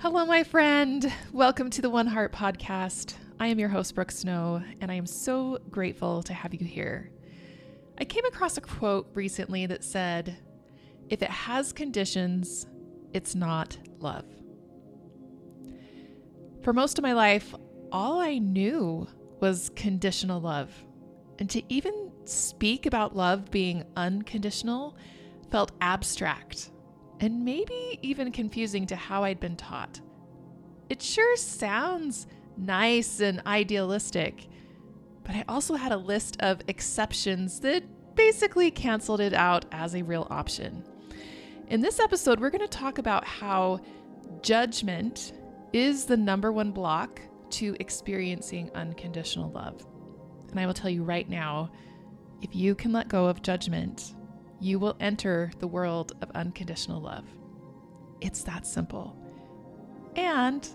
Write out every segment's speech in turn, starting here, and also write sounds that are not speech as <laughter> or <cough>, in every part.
Hello, my friend. Welcome to the One Heart podcast. I am your host, Brooke Snow, and I am so grateful to have you here. I came across a quote recently that said, If it has conditions, it's not love. For most of my life, all I knew was conditional love. And to even speak about love being unconditional felt abstract and maybe even confusing to how I'd been taught. It sure sounds nice and idealistic, but I also had a list of exceptions that basically canceled it out as a real option. In this episode, we're going to talk about how judgment is the number one block to experiencing unconditional love. And I will tell you right now if you can let go of judgment, you will enter the world of unconditional love. It's that simple. And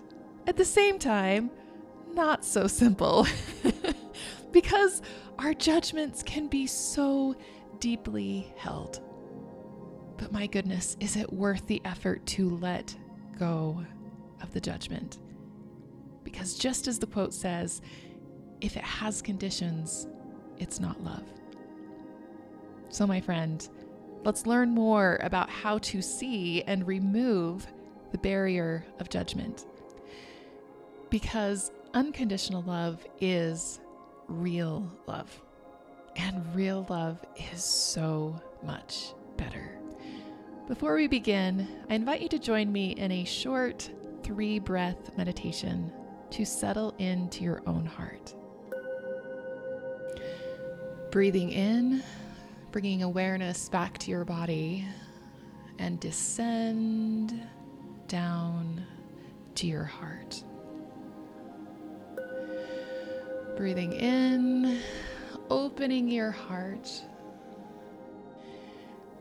at the same time, not so simple. <laughs> because our judgments can be so deeply held. But my goodness, is it worth the effort to let go of the judgment? Because just as the quote says, if it has conditions, it's not love. So, my friend, let's learn more about how to see and remove the barrier of judgment. Because unconditional love is real love. And real love is so much better. Before we begin, I invite you to join me in a short three breath meditation to settle into your own heart. Breathing in bringing awareness back to your body and descend down to your heart. Breathing in, opening your heart,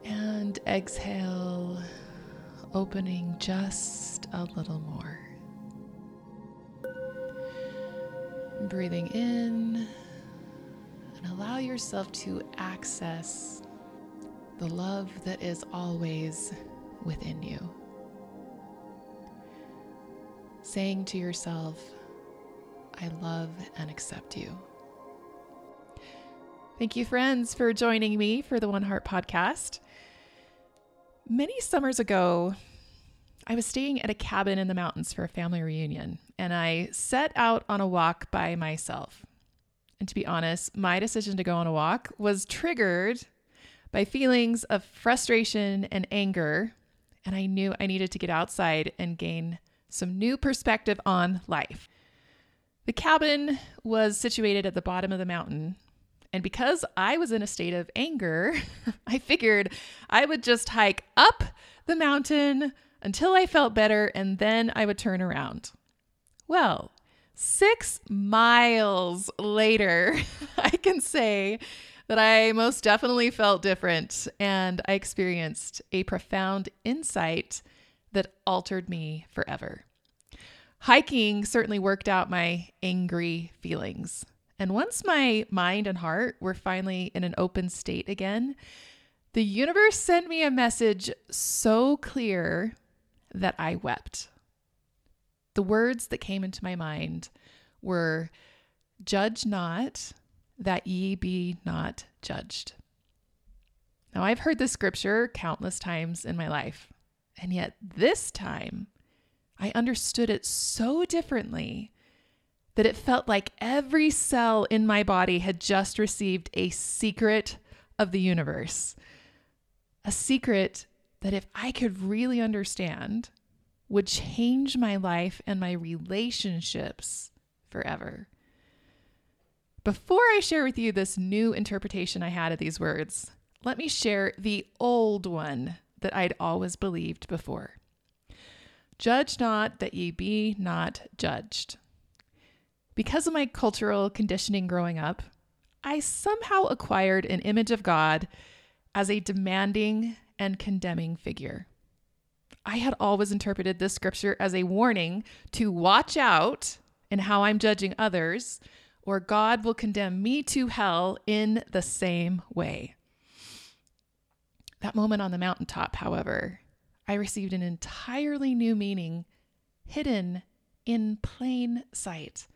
and exhale, opening just a little more. Breathing in allow yourself to access the love that is always within you. Saying to yourself, I love and accept you. Thank you, friends, for joining me for the One Heart podcast. Many summers ago, I was staying at a cabin in the mountains for a family reunion, and I set out on a walk by myself. And to be honest, my decision to go on a walk was triggered by feelings of frustration and anger. And I knew I needed to get outside and gain some new perspective on life. The cabin was situated at the bottom of the mountain. And because I was in a state of anger, <laughs> I figured I would just hike up the mountain until I felt better and then I would turn around. Well, Six miles later, <laughs> I can say that I most definitely felt different and I experienced a profound insight that altered me forever. Hiking certainly worked out my angry feelings. And once my mind and heart were finally in an open state again, the universe sent me a message so clear that I wept. The words that came into my mind were Judge not, that ye be not judged. Now, I've heard this scripture countless times in my life, and yet this time I understood it so differently that it felt like every cell in my body had just received a secret of the universe. A secret that if I could really understand, would change my life and my relationships forever. Before I share with you this new interpretation I had of these words, let me share the old one that I'd always believed before. Judge not that ye be not judged. Because of my cultural conditioning growing up, I somehow acquired an image of God as a demanding and condemning figure. I had always interpreted this scripture as a warning to watch out in how I'm judging others, or God will condemn me to hell in the same way. That moment on the mountaintop, however, I received an entirely new meaning hidden in plain sight.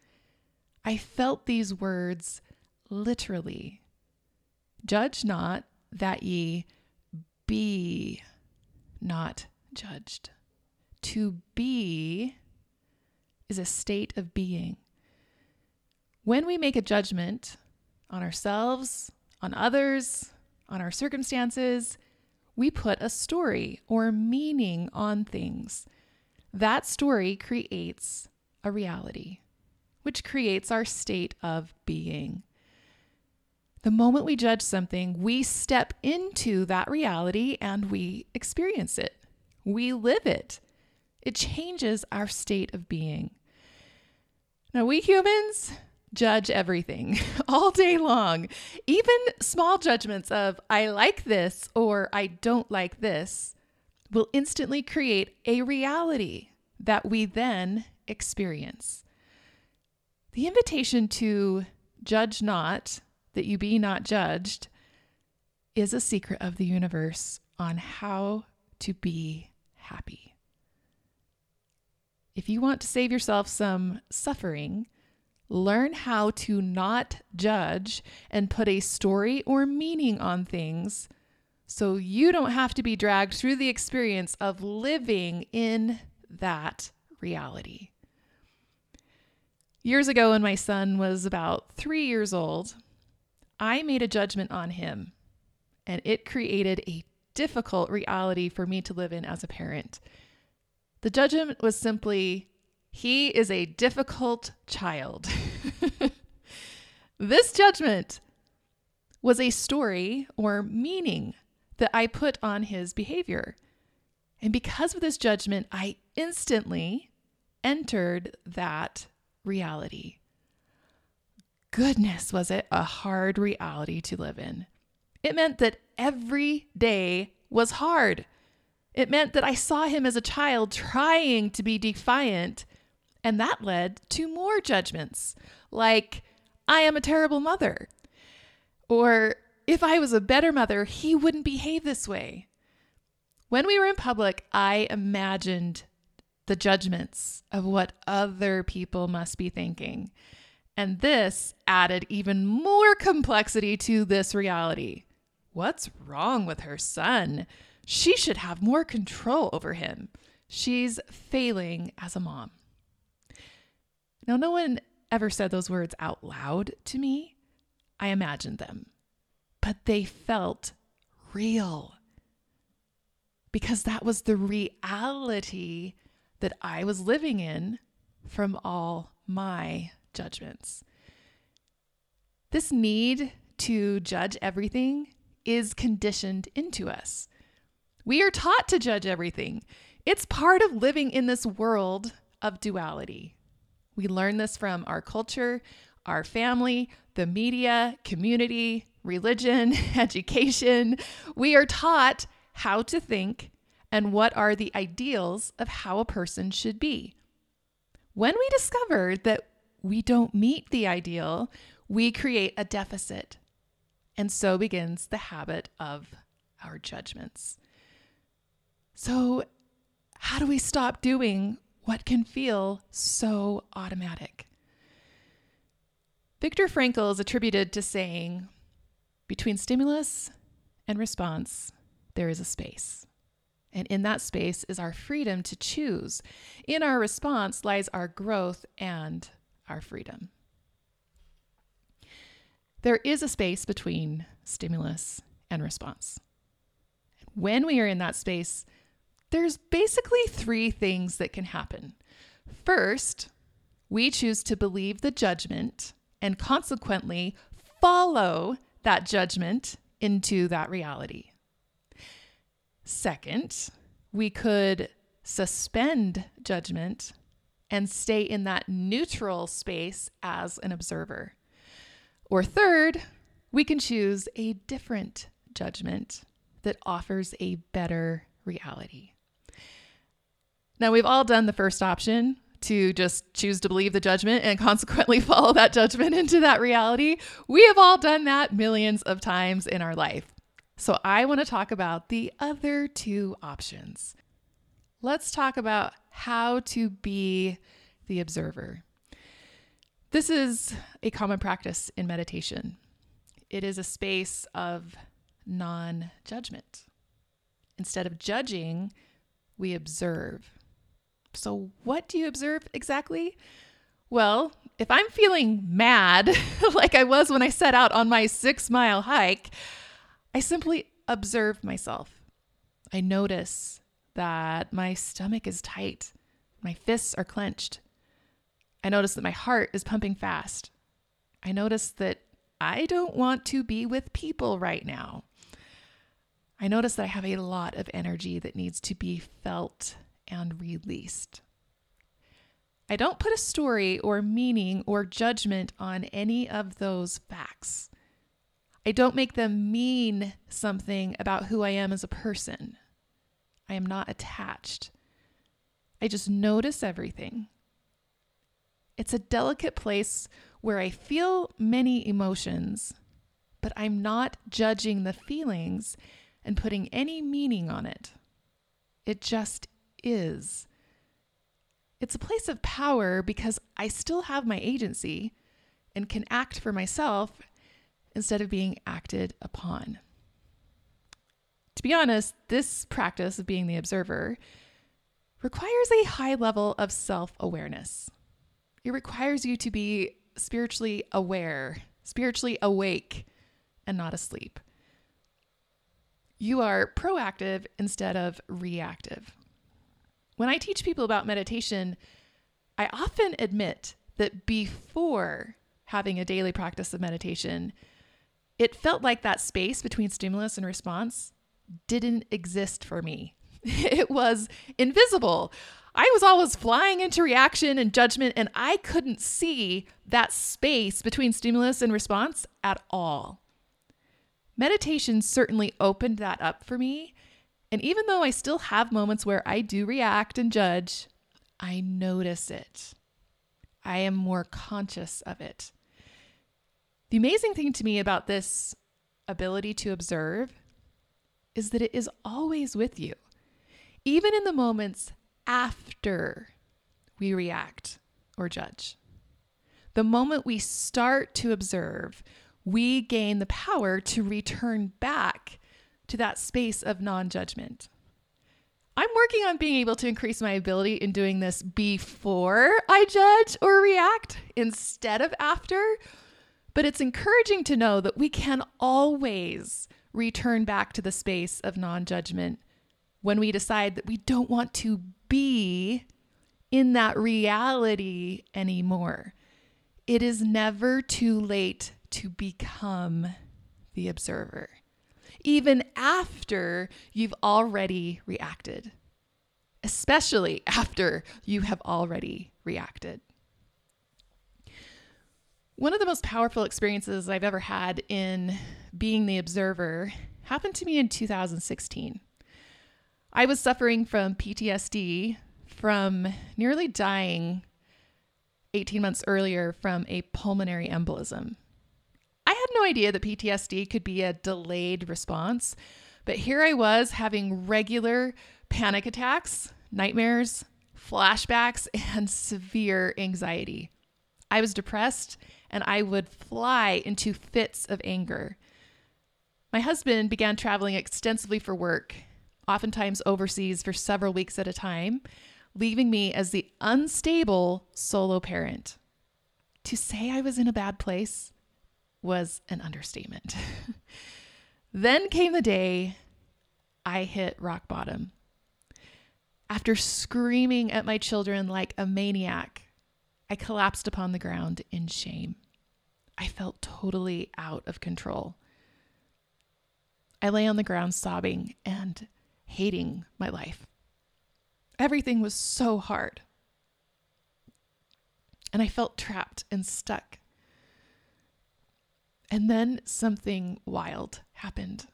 I felt these words literally Judge not that ye be not judged. To be is a state of being. When we make a judgment on ourselves, on others, on our circumstances, we put a story or meaning on things. That story creates a reality, which creates our state of being. The moment we judge something, we step into that reality and we experience it. We live it. It changes our state of being. Now, we humans judge everything <laughs> all day long. Even small judgments of, I like this or I don't like this, will instantly create a reality that we then experience. The invitation to judge not, that you be not judged, is a secret of the universe on how to be happy. If you want to save yourself some suffering, learn how to not judge and put a story or meaning on things so you don't have to be dragged through the experience of living in that reality. Years ago, when my son was about three years old, I made a judgment on him, and it created a difficult reality for me to live in as a parent. The judgment was simply, he is a difficult child. <laughs> this judgment was a story or meaning that I put on his behavior. And because of this judgment, I instantly entered that reality. Goodness, was it a hard reality to live in. It meant that every day was hard. It meant that I saw him as a child trying to be defiant, and that led to more judgments, like, I am a terrible mother, or if I was a better mother, he wouldn't behave this way. When we were in public, I imagined the judgments of what other people must be thinking. And this added even more complexity to this reality. What's wrong with her son? She should have more control over him. She's failing as a mom. Now, no one ever said those words out loud to me. I imagined them but they felt real because that was the reality that I was living in from all my judgments. This need to judge everything is conditioned into us. We are taught to judge everything. It's part of living in this world of duality. We learn this from our culture, our family, the media, community, religion, <laughs> education, we are taught how to think and what are the ideals of how a person should be. When we discover that we don't meet the ideal, we create a deficit. And so begins the habit of our judgments. So, how do we stop doing what can feel so automatic? Viktor Frankl is attributed to saying, between stimulus and response, there is a space. And in that space is our freedom to choose. In our response lies our growth and our freedom. There is a space between stimulus and response. When we are in that space, there's basically three things that can happen. First, we choose to believe the judgment and consequently follow that judgment into that reality. Second, we could suspend judgment and stay in that neutral space as an observer. Or third, we can choose a different judgment that offers a better reality. Now, we've all done the first option, to just choose to believe the judgment and <laughs> consequently follow that judgment into that reality. We have all done that millions of times in our life. So I want to talk about the other two options. let's talk about how to be the observer. This is a common practice in meditation. It is a space of non judgment. Instead of judging, we observe. So, what do you observe exactly? Well, if I'm feeling mad, <laughs> like I was when I set out on my six mile hike, I simply observe myself. I notice that my stomach is tight, my fists are clenched. I notice that my heart is pumping fast. I notice that I don't want to be with people right now. I notice that I have a lot of energy that needs to be felt and released. I don't put a story or meaning or judgment on any of those facts. I don't make them mean something about who I am as a person. I am not attached. I just notice everything. It's a delicate place where I feel many emotions, but I'm not judging the feelings and putting any meaning on it. It just is. It's a place of power because I still have my agency and can act for myself instead of being acted upon. To be honest, this practice of being the observer requires a high level of self awareness. It requires you to be spiritually aware, spiritually awake, and not asleep. You are proactive instead of reactive. When I teach people about meditation, I often admit that before having a daily practice of meditation, it felt like that space between stimulus and response didn't exist for me. <laughs> It was invisible. I was always flying into reaction and judgment, and I couldn't see that space between stimulus and response at all. Meditation certainly opened that up for me and even though I still have moments where I do react and judge, I notice it. I am more conscious of it. The amazing thing to me about this ability to observe is that it is always with you, even in the moments after we react or judge. The moment we start to observe, we gain the power to return back to that space of non judgment. I'm working on being able to increase my ability in doing this before I judge or react instead of after. But it's encouraging to know that we can always return back to the space of non judgment when we decide that we don't want to be in that reality anymore. It is never too late to become the observer even after you've already reacted, especially after you have already reacted. One of the most powerful experiences I've ever had in being the observer happened to me in 2016. I was suffering from PTSD from nearly dying 18 months earlier from a pulmonary embolism I had no idea that PTSD could be a delayed response, but here I was having regular panic attacks, nightmares, flashbacks, <laughs> and severe anxiety. I was depressed and I would fly into fits of anger. My husband began traveling extensively for work, oftentimes overseas for several weeks at a time, leaving me as the unstable solo parent. To say I was in a bad place was an understatement. <laughs> then came the day I hit rock bottom. After screaming at my children like a maniac, I collapsed upon the ground in shame. I felt totally out of control. I lay on the ground sobbing and hating my life. Everything was so hard. And I felt trapped and stuck. And then something wild happened.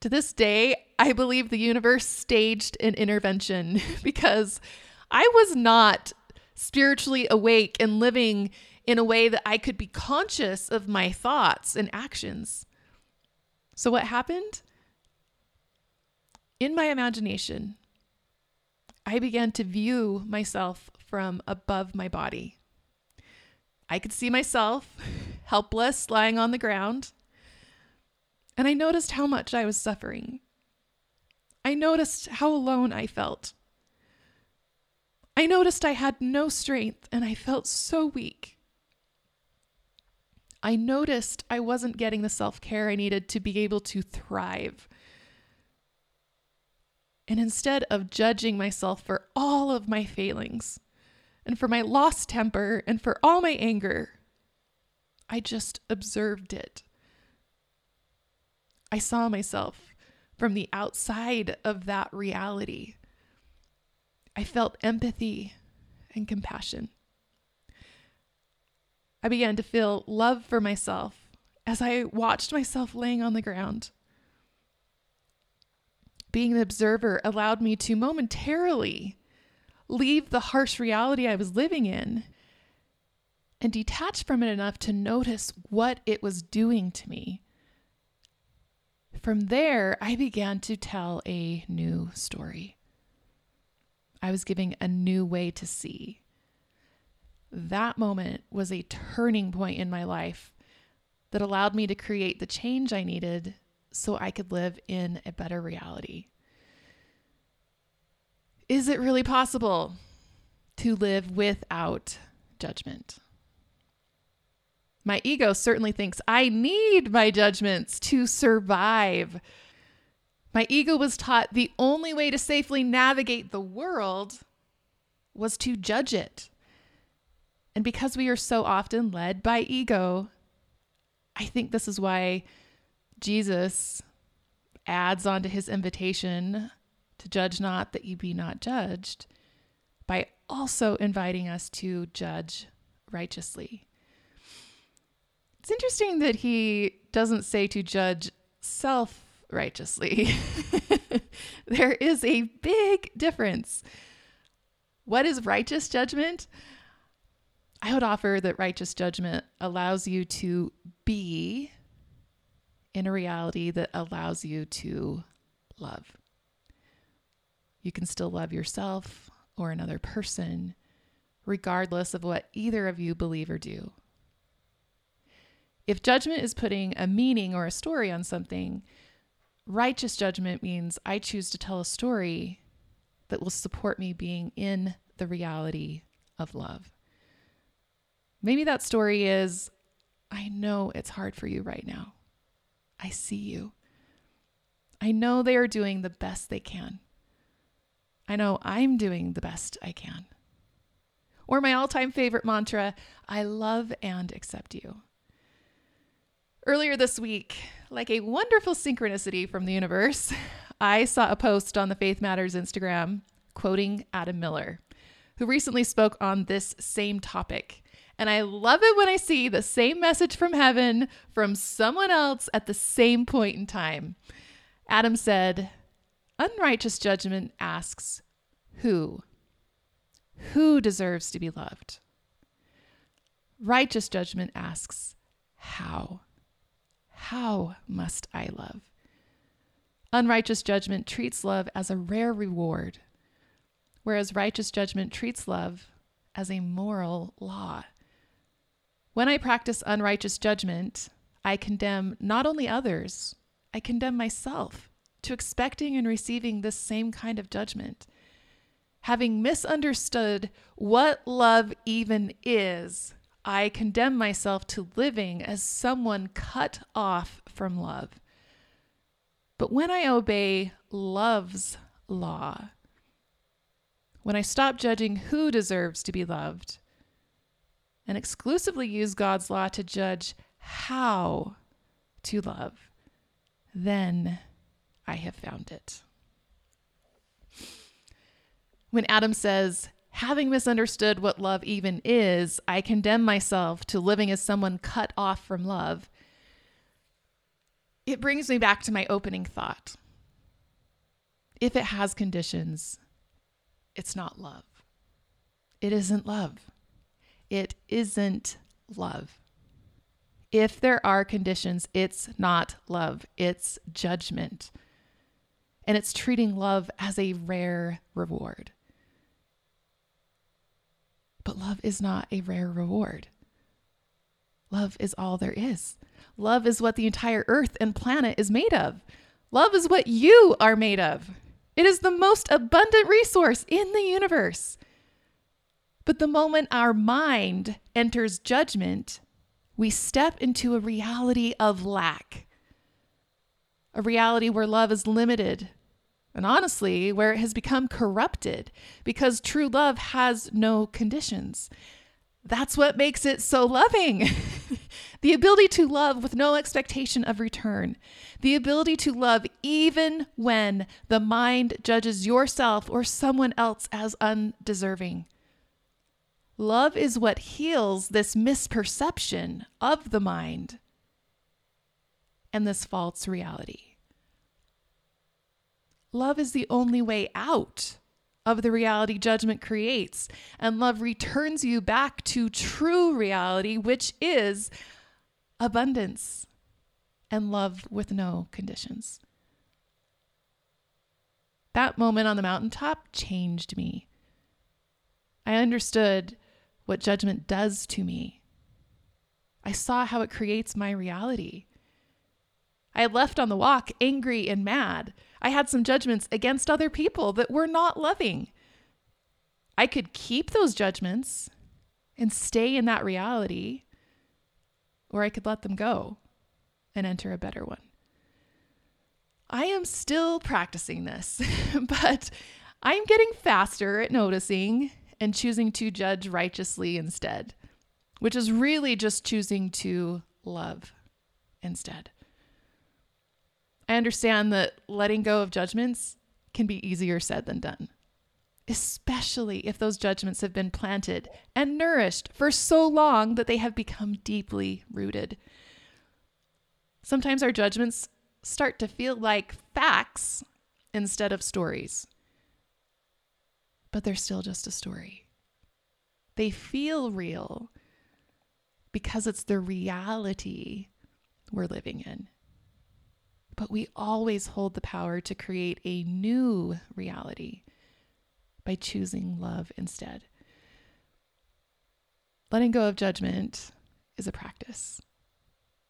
To this day, I believe the universe staged an intervention <laughs> because I was not spiritually awake and living in a way that I could be conscious of my thoughts and actions. So, what happened? In my imagination, I began to view myself from above my body. I could see myself <laughs> helpless lying on the ground, and I noticed how much I was suffering. I noticed how alone I felt. I noticed I had no strength and I felt so weak. I noticed I wasn't getting the self care I needed to be able to thrive. And instead of judging myself for all of my failings and for my lost temper and for all my anger, I just observed it. I saw myself from the outside of that reality. I felt empathy and compassion. I began to feel love for myself as I watched myself laying on the ground. Being an observer allowed me to momentarily leave the harsh reality I was living in and detach from it enough to notice what it was doing to me. From there, I began to tell a new story. I was giving a new way to see that moment was a turning point in my life that allowed me to create the change I needed so I could live in a better reality. Is it really possible to live without judgment? My ego certainly thinks I need my judgments to survive. My ego was taught the only way to safely navigate the world was to judge it. And because we are so often led by ego, I think this is why Jesus adds on to his invitation to judge not that you be not judged by also inviting us to judge righteously. It's interesting that he doesn't say to judge self righteously. <laughs> there is a big difference. What is righteous judgment? I would offer that righteous judgment allows you to be in a reality that allows you to love. You can still love yourself or another person, regardless of what either of you believe or do. If judgment is putting a meaning or a story on something, righteous judgment means I choose to tell a story that will support me being in the reality of love. Maybe that story is I know it's hard for you right now. I see you. I know they are doing the best they can. I know I'm doing the best I can. Or my all time favorite mantra I love and accept you. Earlier this week, like a wonderful synchronicity from the universe, <laughs> I saw a post on the Faith Matters Instagram quoting Adam Miller, who recently spoke on this same topic and I love it when I see the same message from heaven from someone else at the same point in time. Adam said, Unrighteous judgment asks, Who? Who deserves to be loved? Righteous judgment asks, How? How must I love? Unrighteous judgment treats love as a rare reward, whereas righteous judgment treats love as a moral law. When I practice unrighteous judgment, I condemn not only others, I condemn myself to expecting and receiving this same kind of judgment. Having misunderstood what love even is, I condemn myself to living as someone cut off from love. But when I obey love's law, when I stop judging who deserves to be loved and exclusively use God's law to judge how to love, then I have found it. When Adam says, having misunderstood what love even is, I condemn myself to living as someone cut off from love, it brings me back to my opening thought. If it has conditions, it's not love. It isn't love it isn't love. If there are conditions, it's not love, it's judgment. And it's treating love as a rare reward. But love is not a rare reward. Love is all there is. Love is what the entire earth and planet is made of. Love is what you are made of. It is the most abundant resource in the universe. But the moment our mind enters judgment, we step into a reality of lack, a reality where love is limited, and honestly, where it has become corrupted because true love has no conditions. That's what makes it so loving. <laughs> the ability to love with no expectation of return. The ability to love even when the mind judges yourself or someone else as undeserving. Love is what heals this misperception of the mind and this false reality. Love is the only way out of the reality judgment creates. And love returns you back to true reality, which is abundance and love with no conditions. That moment on the mountaintop changed me. I understood what judgment does to me. I saw how it creates my reality. I had left on the walk angry and mad. I had some judgments against other people that were not loving. I could keep those judgments and stay in that reality, or I could let them go and enter a better one. I am still practicing this, <laughs> but I'm getting faster at noticing and choosing to judge righteously instead, which is really just choosing to love instead. I understand that letting go of judgments can be easier said than done, especially if those judgments have been planted and nourished for so long that they have become deeply rooted. Sometimes our judgments start to feel like facts instead of stories, but they're still just a story. They feel real because it's the reality we're living in but we always hold the power to create a new reality by choosing love instead. Letting go of judgment is a practice.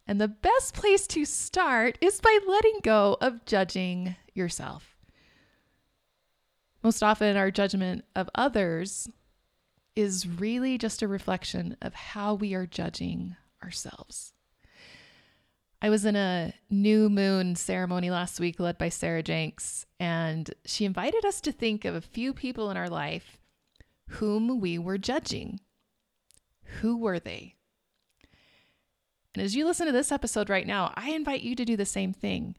And the best place to start is by letting go of judging yourself. Most often, our judgment of others is really just a reflection of how we are judging ourselves. I was in a new moon ceremony last week led by Sarah Jenks, and she invited us to think of a few people in our life whom we were judging. Who were they? And as you listen to this episode right now, I invite you to do the same thing.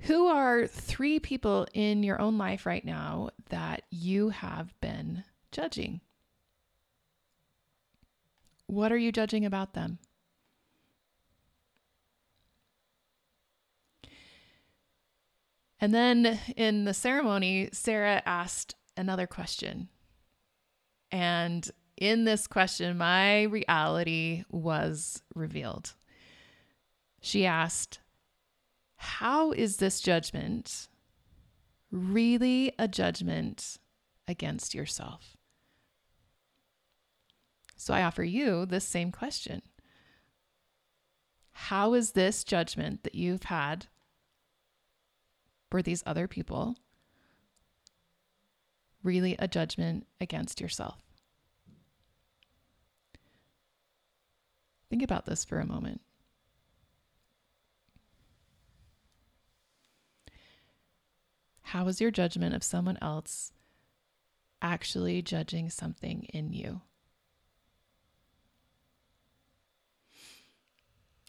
Who are three people in your own life right now that you have been judging? What are you judging about them? And then in the ceremony, Sarah asked another question. And in this question, my reality was revealed. She asked, How is this judgment really a judgment against yourself? So I offer you this same question How is this judgment that you've had for these other people really a judgment against yourself? Think about this for a moment. How is your judgment of someone else actually judging something in you?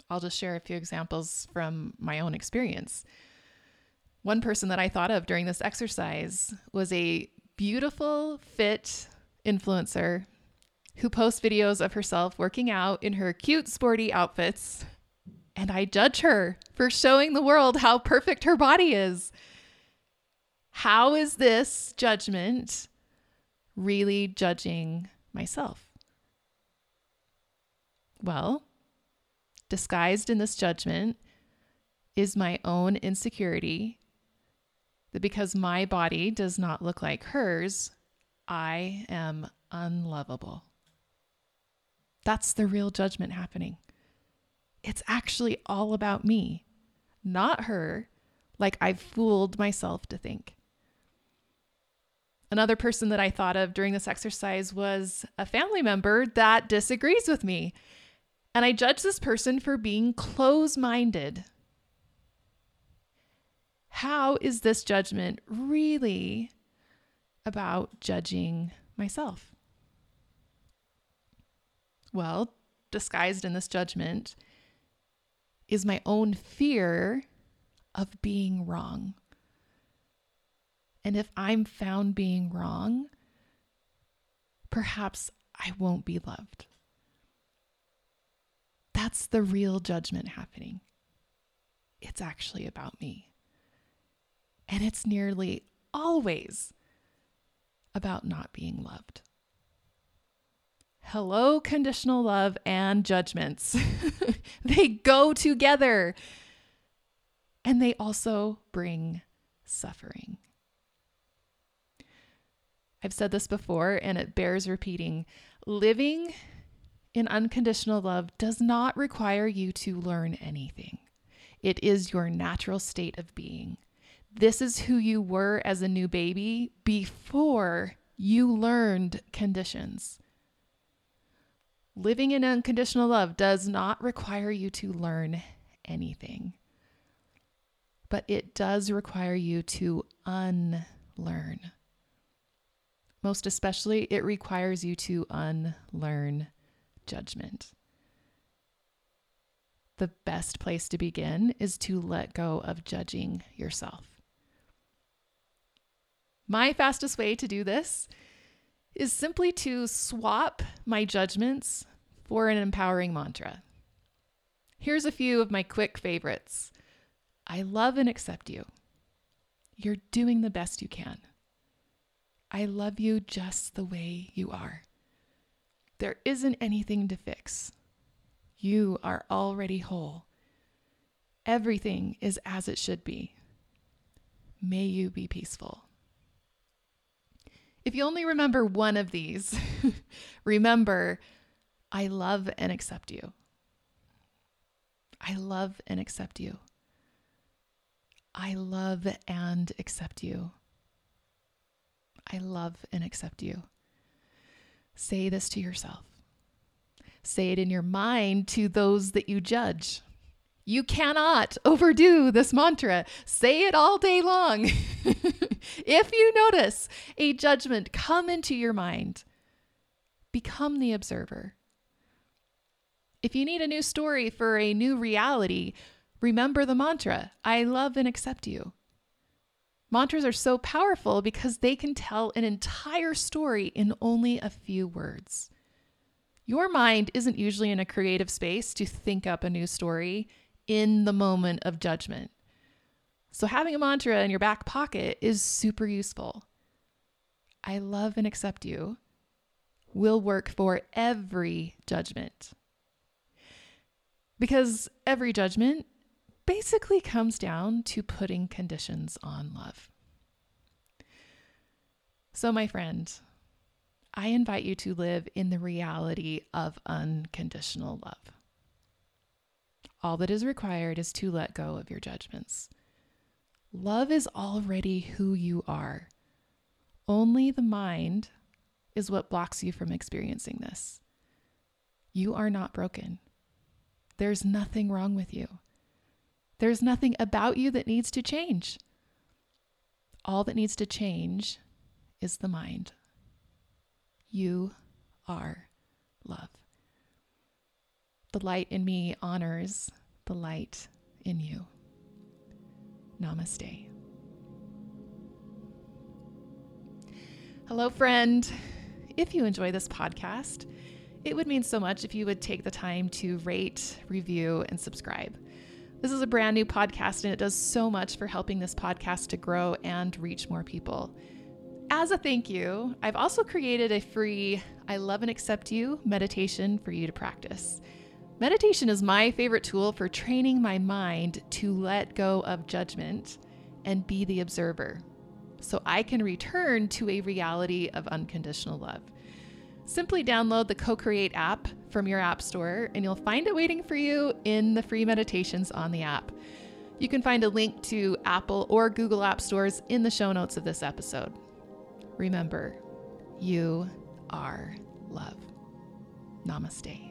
I'll just share a few examples from my own experience. One person that I thought of during this exercise was a beautiful, fit influencer who posts videos of herself working out in her cute, sporty outfits. And I judge her for showing the world how perfect her body is. How is this judgment really judging myself? Well, disguised in this judgment is my own insecurity that because my body does not look like hers, I am unlovable. That's the real judgment happening. It's actually all about me, not her, like I've fooled myself to think. Another person that I thought of during this exercise was a family member that disagrees with me. And I judge this person for being close minded. How is this judgment really about judging myself? Well, disguised in this judgment is my own fear of being wrong. And if I'm found being wrong, perhaps I won't be loved. That's the real judgment happening. It's actually about me. And it's nearly always about not being loved. Hello, conditional love and judgments. <laughs> they go together. And they also bring suffering. I've said this before and it bears repeating. Living in unconditional love does not require you to learn anything. It is your natural state of being. This is who you were as a new baby before you learned conditions. Living in unconditional love does not require you to learn anything, but it does require you to unlearn. Most especially, it requires you to unlearn judgment. The best place to begin is to let go of judging yourself. My fastest way to do this is simply to swap my judgments for an empowering mantra. Here's a few of my quick favorites I love and accept you. You're doing the best you can. I love you just the way you are. There isn't anything to fix. You are already whole. Everything is as it should be. May you be peaceful. If you only remember one of these, <laughs> remember, I love and accept you. I love and accept you. I love and accept you. I love and accept you. Say this to yourself. Say it in your mind to those that you judge. You cannot overdo this mantra. Say it all day long. <laughs> if you notice a judgment come into your mind, become the observer. If you need a new story for a new reality, remember the mantra I love and accept you. Mantras are so powerful because they can tell an entire story in only a few words. Your mind isn't usually in a creative space to think up a new story in the moment of judgment. So, having a mantra in your back pocket is super useful. I love and accept you will work for every judgment. Because every judgment basically comes down to putting conditions on love. So, my friend, I invite you to live in the reality of unconditional love. All that is required is to let go of your judgments. Love is already who you are. Only the mind is what blocks you from experiencing this. You are not broken. There's nothing wrong with you. There's nothing about you that needs to change. All that needs to change is the mind. You are love. The light in me honors the light in you. Namaste. Hello, friend. If you enjoy this podcast, it would mean so much if you would take the time to rate, review, and subscribe. This is a brand new podcast, and it does so much for helping this podcast to grow and reach more people. As a thank you, I've also created a free I Love and Accept You meditation for you to practice. Meditation is my favorite tool for training my mind to let go of judgment and be the observer. so I can return to a reality of unconditional love. Simply download the Co Create app from your App Store, and you'll find it waiting for you in the free meditations on the app. You can find a link to Apple or Google App Stores in the show notes of this episode. Remember, you are love. Namaste.